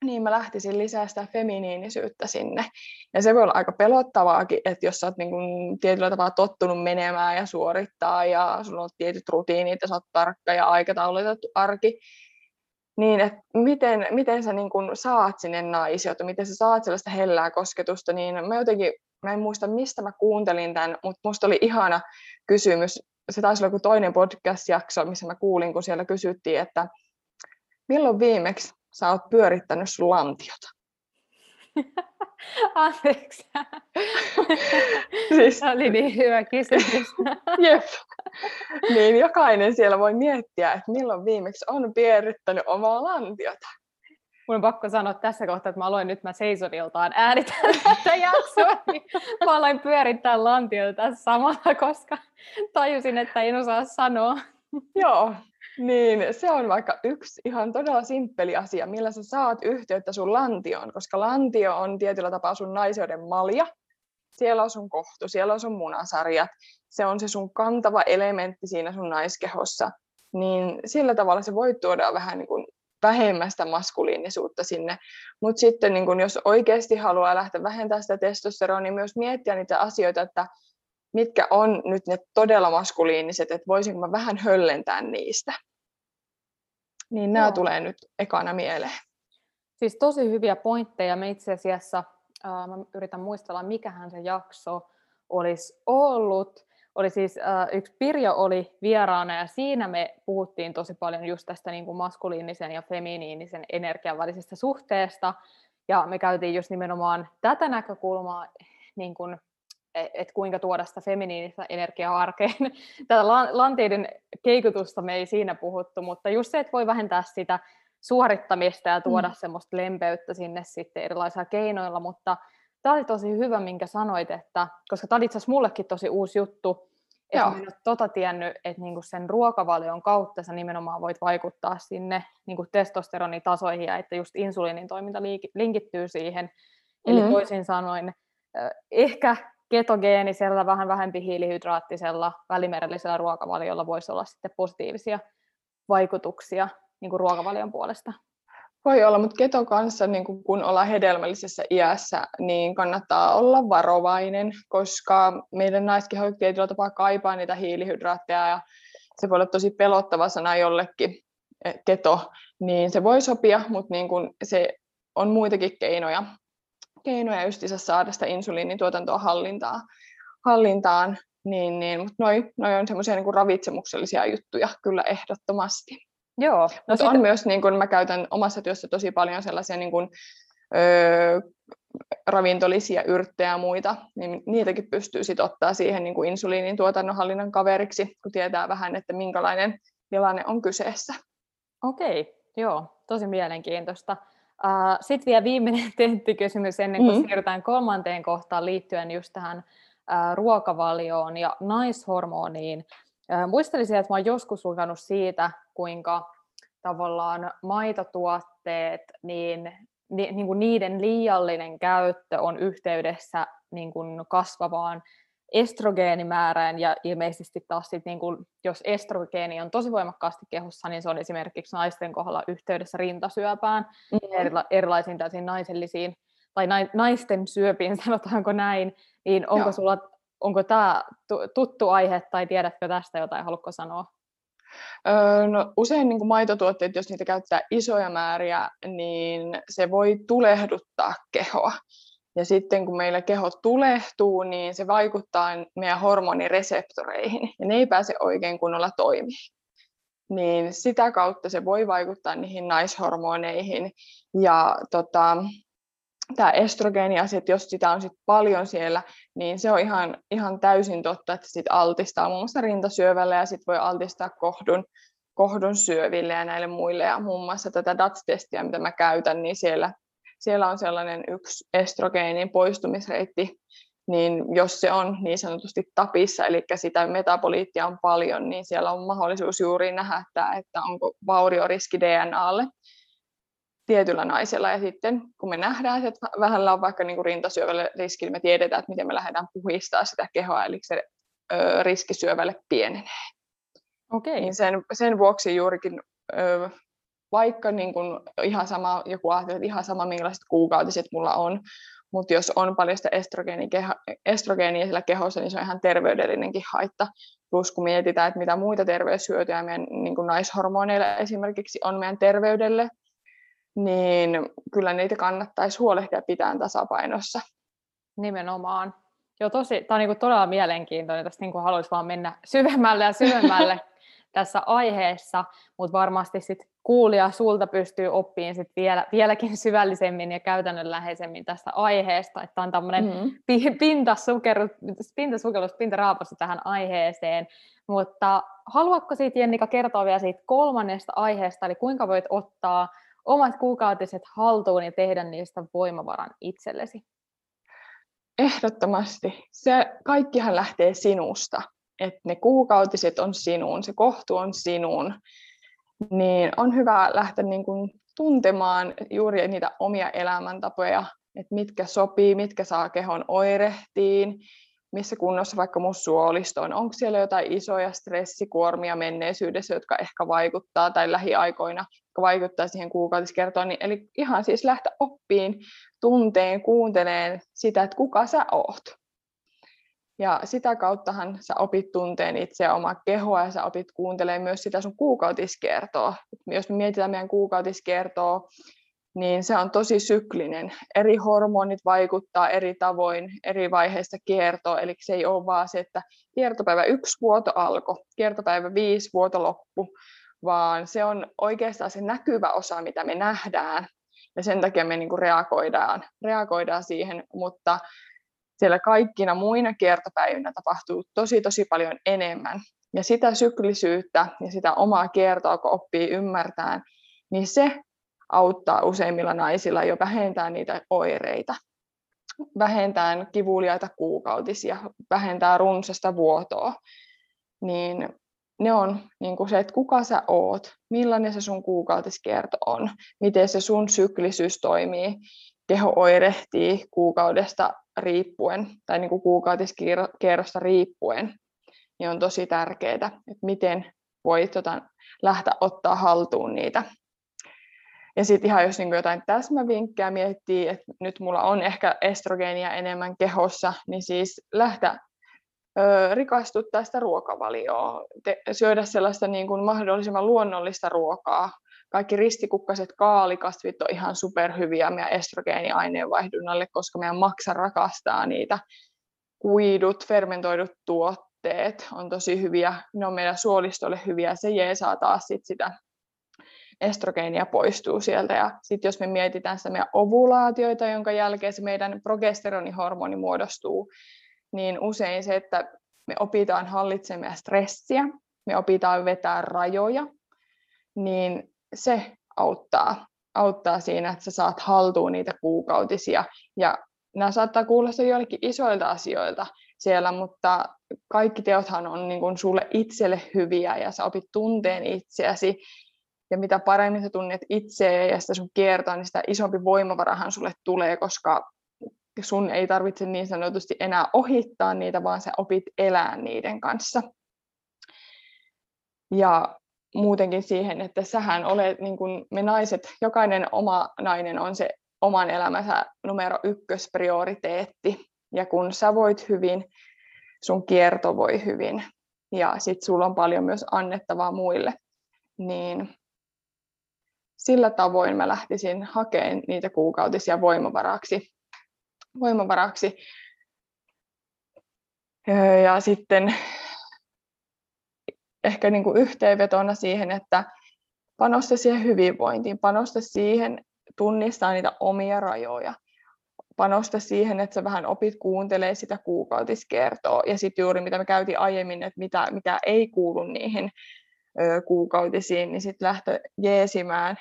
niin mä lähtisin lisää sitä feminiinisyyttä sinne. Ja se voi olla aika pelottavaakin, että jos sä oot niin kun tietyllä tavalla tottunut menemään ja suorittaa ja sulla on tietyt rutiinit ja sä oot tarkka ja aikataulutettu arki, niin että miten, miten sä niin kun saat sinne naisiota, miten sä saat sellaista hellää kosketusta, niin mä jotenkin, mä en muista mistä mä kuuntelin tämän, mutta musta oli ihana kysymys. Se taisi olla joku toinen podcast-jakso, missä mä kuulin, kun siellä kysyttiin, että milloin viimeksi sä oot pyörittänyt sun lantiota? [LAUGHS] Anteeksi. [LAUGHS] siis... Se oli niin hyvä kysymys. [LAUGHS] Jep. Niin jokainen siellä voi miettiä, että milloin viimeksi on pyörittänyt omaa lantiota. Mun on pakko sanoa tässä kohtaa, että mä aloin nyt mä seisoniltaan äänitän tätä jaksoa, niin mä aloin pyörittää lantiota tässä samalla, koska tajusin, että en osaa sanoa. Joo, niin, se on vaikka yksi ihan todella simppeli asia, millä sä saat yhteyttä sun lantioon, koska lantio on tietyllä tapaa sun naiseuden malja. Siellä on sun kohtu, siellä on sun munasarjat, se on se sun kantava elementti siinä sun naiskehossa. Niin sillä tavalla se voi tuoda vähän niin kuin vähemmästä maskuliinisuutta sinne. Mutta sitten niin kun jos oikeasti haluaa lähteä vähentämään sitä testosteronia, niin myös miettiä niitä asioita, että mitkä on nyt ne todella maskuliiniset, että voisinko mä vähän höllentää niistä. Niin nämä Joo. tulee nyt ekana mieleen. Siis tosi hyviä pointteja. Me itse asiassa, äh, mä yritän muistella, mikähän se jakso olisi ollut. Oli siis, äh, yksi Pirjo oli vieraana ja siinä me puhuttiin tosi paljon just tästä niin kuin maskuliinisen ja feminiinisen energian välisestä suhteesta. Ja me käytiin just nimenomaan tätä näkökulmaa niin kuin että kuinka tuoda sitä feminiinistä energiaa arkeen. [LAUGHS] Tätä lanteiden keikutusta me ei siinä puhuttu, mutta just se, että voi vähentää sitä suorittamista ja tuoda mm. semmoista lempeyttä sinne sitten erilaisilla keinoilla, mutta tämä oli tosi hyvä, minkä sanoit, että, koska tämä oli itse asiassa mullekin tosi uusi juttu, Että en ole tota tiennyt, että niinku sen ruokavalion kautta sä nimenomaan voit vaikuttaa sinne niinku testosteronitasoihin ja että just insuliinin toiminta linkittyy siihen. Eli mm-hmm. toisin sanoen, ehkä ketogeenisellä, vähän vähempi hiilihydraattisella, välimerellisellä ruokavaliolla voisi olla sitten positiivisia vaikutuksia niin kuin ruokavalion puolesta. Voi olla, mutta keto kanssa, niin kun ollaan hedelmällisessä iässä, niin kannattaa olla varovainen, koska meidän naiskeho tietyllä tapaa kaipaa niitä hiilihydraatteja ja se voi olla tosi pelottava sana jollekin e, keto, niin se voi sopia, mutta niin kun se on muitakin keinoja, keinoja justiinsa saada sitä insuliinituotantoa hallintaan, hallintaan niin, niin, mutta noi, noi on semmoisia niin ravitsemuksellisia juttuja kyllä ehdottomasti. Joo. No Mutta sit... on myös, niin kun mä käytän omassa työssä tosi paljon sellaisia niin kun, öö, ravintolisia yrttejä ja muita, niin niitäkin pystyy sitten ottaa siihen niin kuin insuliinin tuotannonhallinnan kaveriksi, kun tietää vähän, että minkälainen tilanne on kyseessä. Okei, joo, tosi mielenkiintoista. Uh, Sitten vielä viimeinen [LAUGHS] tenttikysymys ennen kuin mm-hmm. siirrytään kolmanteen kohtaan liittyen just tähän uh, ruokavalioon ja naishormoniin. Uh, muistelisin, että olen joskus lukenut siitä, kuinka tavallaan maitotuotteet, niin, ni, niin kuin niiden liiallinen käyttö on yhteydessä niin kuin kasvavaan estrogeenimäärään ja ilmeisesti taas sit, niin kun, jos estrogeeni on tosi voimakkaasti kehossa, niin se on esimerkiksi naisten kohdalla yhteydessä rintasyöpään mm-hmm. erila- erilaisiin täysin naisellisiin tai na- naisten syöpiin, [LAUGHS] sanotaanko näin, niin onko Joo. sulla onko tämä tuttu aihe tai tiedätkö tästä jotain, haluatko sanoa? Öö, no, usein niin kuin maitotuotteet, jos niitä käyttää isoja määriä, niin se voi tulehduttaa kehoa. Ja sitten kun meillä keho tulehtuu, niin se vaikuttaa meidän hormonireseptoreihin ja ne ei pääse oikein kunnolla toimimaan. Niin sitä kautta se voi vaikuttaa niihin naishormoneihin. Ja tota, tämä estrogeeniasia, jos sitä on sit paljon siellä, niin se on ihan, ihan täysin totta, että sit altistaa muun muassa rintasyövälle ja sitten voi altistaa kohdun, kohdun syöville ja näille muille. Ja muun muassa tätä DATS-testiä, mitä mä käytän, niin siellä siellä on sellainen yksi estrogeenin poistumisreitti, niin jos se on niin sanotusti tapissa, eli sitä metaboliittia on paljon, niin siellä on mahdollisuus juuri nähdä, että, onko vaurioriski DNAlle tietyllä naisella. Ja sitten kun me nähdään, että vähällä on vaikka niin rintasyövälle riski, niin me tiedetään, että miten me lähdetään puhistaa sitä kehoa, eli se ö, riski syövälle pienenee. Okay. Niin sen, sen vuoksi juurikin ö, vaikka niin kuin ihan sama, joku ajattelee, että ihan sama millaiset kuukautiset mulla on, mutta jos on paljon sitä estrogeenia siellä kehossa, niin se on ihan terveydellinenkin haitta. Plus kun mietitään, että mitä muita terveyshyötyjä meidän niin kuin naishormoneilla esimerkiksi on meidän terveydelle, niin kyllä niitä kannattaisi huolehtia pitää tasapainossa. Nimenomaan. Joo, tosi, tämä on niin kuin todella mielenkiintoinen. Tästä niin haluaisi vaan mennä syvemmälle ja syvemmälle [LAUGHS] tässä aiheessa, mutta varmasti sit kuulija sulta pystyy oppimaan sit vielä, vieläkin syvällisemmin ja käytännönläheisemmin tästä aiheesta, että on tämmöinen mm-hmm. pintasukerus, pintasukellus, pintaraapasu tähän aiheeseen, mutta haluatko siitä Jennika kertoa vielä siitä kolmannesta aiheesta, eli kuinka voit ottaa omat kuukautiset haltuun ja tehdä niistä voimavaran itsellesi? Ehdottomasti. Se kaikkihan lähtee sinusta että ne kuukautiset on sinun, se kohtu on sinun, niin on hyvä lähteä niin kuin tuntemaan juuri niitä omia elämäntapoja, että mitkä sopii, mitkä saa kehon oirehtiin, missä kunnossa vaikka mun suolisto on, onko siellä jotain isoja stressikuormia menneisyydessä, jotka ehkä vaikuttaa, tai lähiaikoina, jotka vaikuttaa siihen kuukautiskertoon, niin, eli ihan siis lähteä oppiin, tunteen, kuunteleen sitä, että kuka sä oot. Ja sitä kauttahan sä opit tunteen itse omaa kehoa ja sä opit kuuntelemaan myös sitä sun kuukautiskertoa. Jos me mietitään meidän kuukautiskertoa, niin se on tosi syklinen. Eri hormonit vaikuttaa eri tavoin eri vaiheista kiertoa, eli se ei ole vaan se, että kiertopäivä yksi vuoto alkoi, kiertopäivä viisi vuoto loppu, vaan se on oikeastaan se näkyvä osa, mitä me nähdään, ja sen takia me niinku reagoidaan, reagoidaan siihen, mutta siellä kaikkina muina kiertopäivinä tapahtuu tosi tosi paljon enemmän. Ja sitä syklisyyttä ja sitä omaa kiertoa, kun oppii ymmärtämään, niin se auttaa useimmilla naisilla jo vähentää niitä oireita, vähentää kivuliaita kuukautisia, vähentää runsasta vuotoa. niin ne on niin kuin se, että kuka sä oot, millainen se sun kuukautiskierto on, miten se sun syklisyys toimii, keho oirehtii kuukaudesta riippuen tai niin kuin kuukautiskierrosta riippuen, niin on tosi tärkeää, että miten voi tota, lähteä ottaa haltuun niitä. Ja sitten ihan jos niin jotain täsmävinkkejä miettii, että nyt mulla on ehkä estrogeenia enemmän kehossa, niin siis lähteä rikastuttaa sitä ruokavalioa, syödä sellaista niin kuin mahdollisimman luonnollista ruokaa. Kaikki ristikukkaset kaalikasvit on ihan superhyviä meidän estrogeeniaineenvaihdunnalle, koska meidän maksa rakastaa niitä. Kuidut, fermentoidut tuotteet on tosi hyviä, ne on meidän suolistolle hyviä, se jeesaa taas sit sitä estrogeenia poistuu sieltä. Ja sitten jos me mietitään sitä meidän ovulaatioita, jonka jälkeen se meidän progesteronihormoni muodostuu, niin usein se, että me opitaan hallitsemaan stressiä, me opitaan vetää rajoja, niin se auttaa, auttaa siinä, että sä saat haltuun niitä kuukautisia. Ja nämä saattaa kuulostaa joillekin isoilta asioilta siellä, mutta kaikki teothan on niin kuin sulle itselle hyviä ja sä opit tunteen itseäsi. Ja mitä paremmin sä tunnet itseä ja sitä sun kiertoa, niin sitä isompi voimavarahan sulle tulee, koska sun ei tarvitse niin sanotusti enää ohittaa niitä, vaan sä opit elää niiden kanssa. Ja muutenkin siihen, että sähän olet, niin kuin me naiset, jokainen oma nainen on se oman elämänsä numero ykkös prioriteetti. Ja kun sä voit hyvin, sun kierto voi hyvin ja sit sulla on paljon myös annettavaa muille, niin sillä tavoin mä lähtisin hakemaan niitä kuukautisia voimavaraksi voimavaraksi. Ja sitten ehkä niin kuin yhteenvetona siihen, että panosta siihen hyvinvointiin, panosta siihen tunnistaa niitä omia rajoja, panosta siihen, että sä vähän opit kuuntelee sitä kuukautiskertoa. Ja sitten juuri mitä me käytiin aiemmin, että mitä, mitä ei kuulu niihin ö, kuukautisiin, niin sitten lähtö jeesimään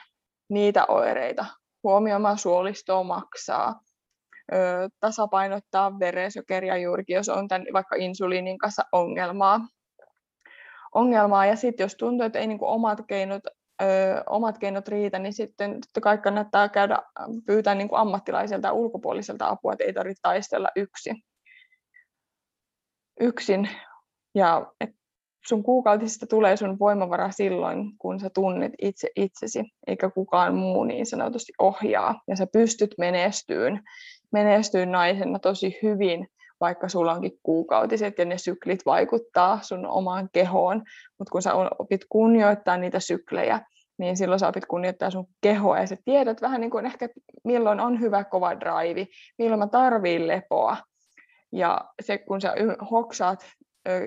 niitä oireita, huomioimaan suolistoa maksaa, tasapainottaa verensokeria juurikin, jos on tämän vaikka insuliinin kanssa ongelmaa. Ongelmaa. Ja sitten jos tuntuu, että ei niin omat keinot ö, omat keinot riitä, niin sitten totta kai kannattaa käydä pyytää niin ammattilaiselta ja ulkopuoliselta apua, että ei tarvitse taistella yksin. yksin. Ja et sun kuukautisista tulee sun voimavara silloin, kun sä tunnet itse itsesi, eikä kukaan muu niin sanotusti ohjaa. Ja sä pystyt menestyyn menestyä naisena tosi hyvin, vaikka sulla onkin kuukautiset ja ne syklit vaikuttaa sun omaan kehoon, mutta kun sä opit kunnioittaa niitä syklejä, niin silloin sä opit kunnioittaa sun kehoa ja sä tiedät vähän niin kuin ehkä milloin on hyvä kova drive, milloin mä tarviin lepoa. Ja se, kun sä hoksaat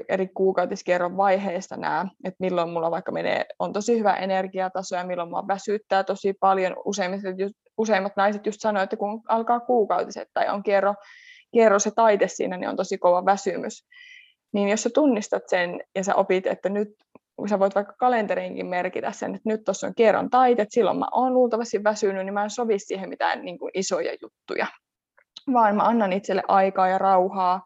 eri kuukautiskierron vaiheista nämä, että milloin mulla vaikka menee, on tosi hyvä energiataso ja milloin mua väsyttää tosi paljon. Useimmat, useimmat naiset just sanoo, että kun alkaa kuukautiset tai on kierro, kierro se taite siinä, niin on tosi kova väsymys. Niin jos sä tunnistat sen ja sä opit, että nyt sä voit vaikka kalenteriinkin merkitä sen, että nyt tuossa on kierron taite, silloin mä oon luultavasti väsynyt, niin mä en sovi siihen mitään niin kuin isoja juttuja, vaan mä annan itselle aikaa ja rauhaa,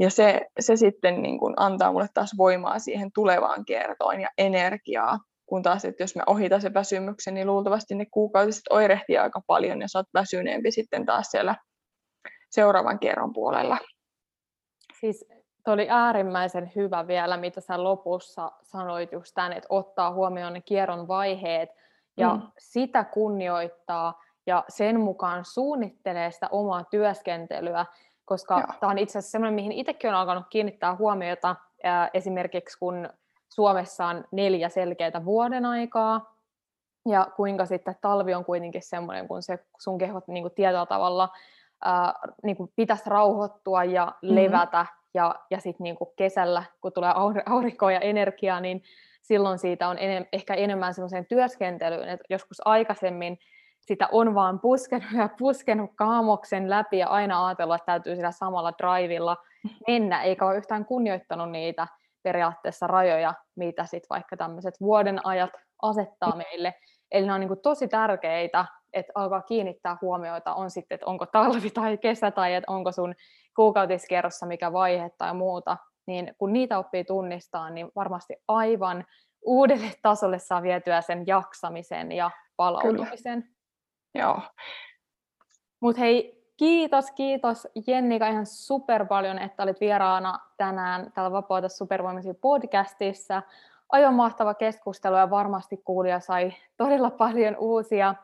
ja se, se sitten niin kuin antaa mulle taas voimaa siihen tulevaan kiertoon ja energiaa, kun taas, että jos mä ohitan sen väsymyksen, niin luultavasti ne kuukautiset oirehtii aika paljon ja sä oot väsyneempi sitten taas siellä seuraavan kierron puolella. Siis oli äärimmäisen hyvä vielä, mitä sä lopussa sanoit just tämän, että ottaa huomioon ne kierron vaiheet ja mm. sitä kunnioittaa ja sen mukaan suunnittelee sitä omaa työskentelyä koska tämä on itse asiassa sellainen, mihin itsekin on alkanut kiinnittää huomiota, esimerkiksi kun Suomessa on neljä selkeää vuoden aikaa, ja kuinka sitten talvi on kuitenkin semmoinen, kun se sun kehot niin kuin tietyllä tavalla ää, niin kuin pitäisi rauhoittua ja mm-hmm. levätä, ja, ja sitten niin kesällä, kun tulee aurinkoa ja energiaa, niin silloin siitä on enem, ehkä enemmän semmoiseen työskentelyyn, että joskus aikaisemmin sitä on vaan puskenut ja puskenut kaamoksen läpi ja aina ajatellut, että täytyy sillä samalla drivilla mennä, eikä ole yhtään kunnioittanut niitä periaatteessa rajoja, mitä sitten vaikka tämmöiset vuoden ajat asettaa meille. Eli ne on niin tosi tärkeitä, että alkaa kiinnittää huomioita, on sitten, että onko talvi [LAUGHS] tai kesä tai että onko sun kuukautiskierrossa mikä vaihe tai muuta, niin kun niitä oppii tunnistaa, niin varmasti aivan uudelle [LAUGHS] tasolle saa vietyä sen jaksamisen ja palautumisen. Kyllä. Joo. Mutta hei, kiitos, kiitos Jennika ihan super paljon, että olit vieraana tänään täällä Vapauta supervoimisia podcastissa. Aivan mahtava keskustelu ja varmasti kuulija sai todella paljon uusia,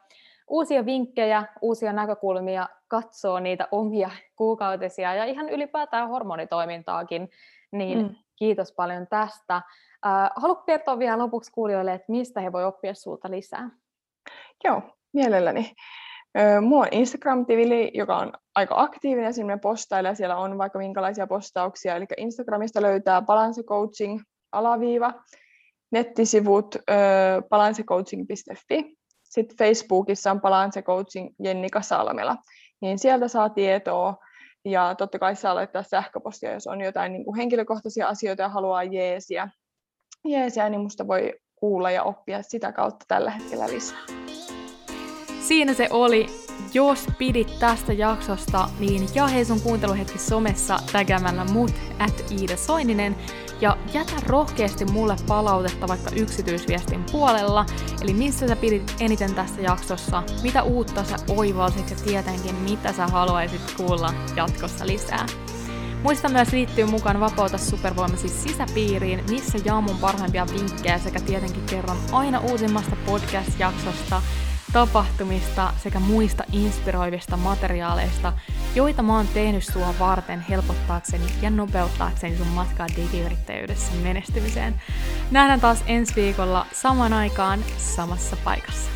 uusia vinkkejä, uusia näkökulmia katsoa niitä omia kuukautisia ja ihan ylipäätään hormonitoimintaakin. Niin mm. kiitos paljon tästä. Haluatko kertoa vielä lopuksi kuulijoille, että mistä he voi oppia sinulta lisää? Joo, mielelläni. Mulla on Instagram-tili, joka on aika aktiivinen, sinne postailee, siellä on vaikka minkälaisia postauksia, eli Instagramista löytää Balance Coaching alaviiva, nettisivut balancecoaching.fi, sitten Facebookissa on Balance Coaching Jennika Salmela, niin sieltä saa tietoa, ja totta kai saa laittaa sähköpostia, jos on jotain niin kuin henkilökohtaisia asioita ja haluaa jeesiä, jeesiä, niin musta voi kuulla ja oppia sitä kautta tällä hetkellä lisää. Siinä se oli. Jos pidit tästä jaksosta, niin jahe sun kuunteluhetki somessa tägämällä mut at Iida Soininen. Ja jätä rohkeasti mulle palautetta vaikka yksityisviestin puolella, eli missä sä pidit eniten tästä jaksossa, mitä uutta sä oivalsit ja tietenkin mitä sä haluaisit kuulla jatkossa lisää. Muista myös liittyä mukaan Vapauta supervoimasi sisäpiiriin, missä jaan mun parhaimpia vinkkejä sekä tietenkin kerron aina uusimmasta podcast-jaksosta, tapahtumista sekä muista inspiroivista materiaaleista, joita mä oon tehnyt sua varten helpottaakseni ja nopeuttaakseni sun matkaa digiyrittäjyydessä menestymiseen. Nähdään taas ensi viikolla saman aikaan samassa paikassa.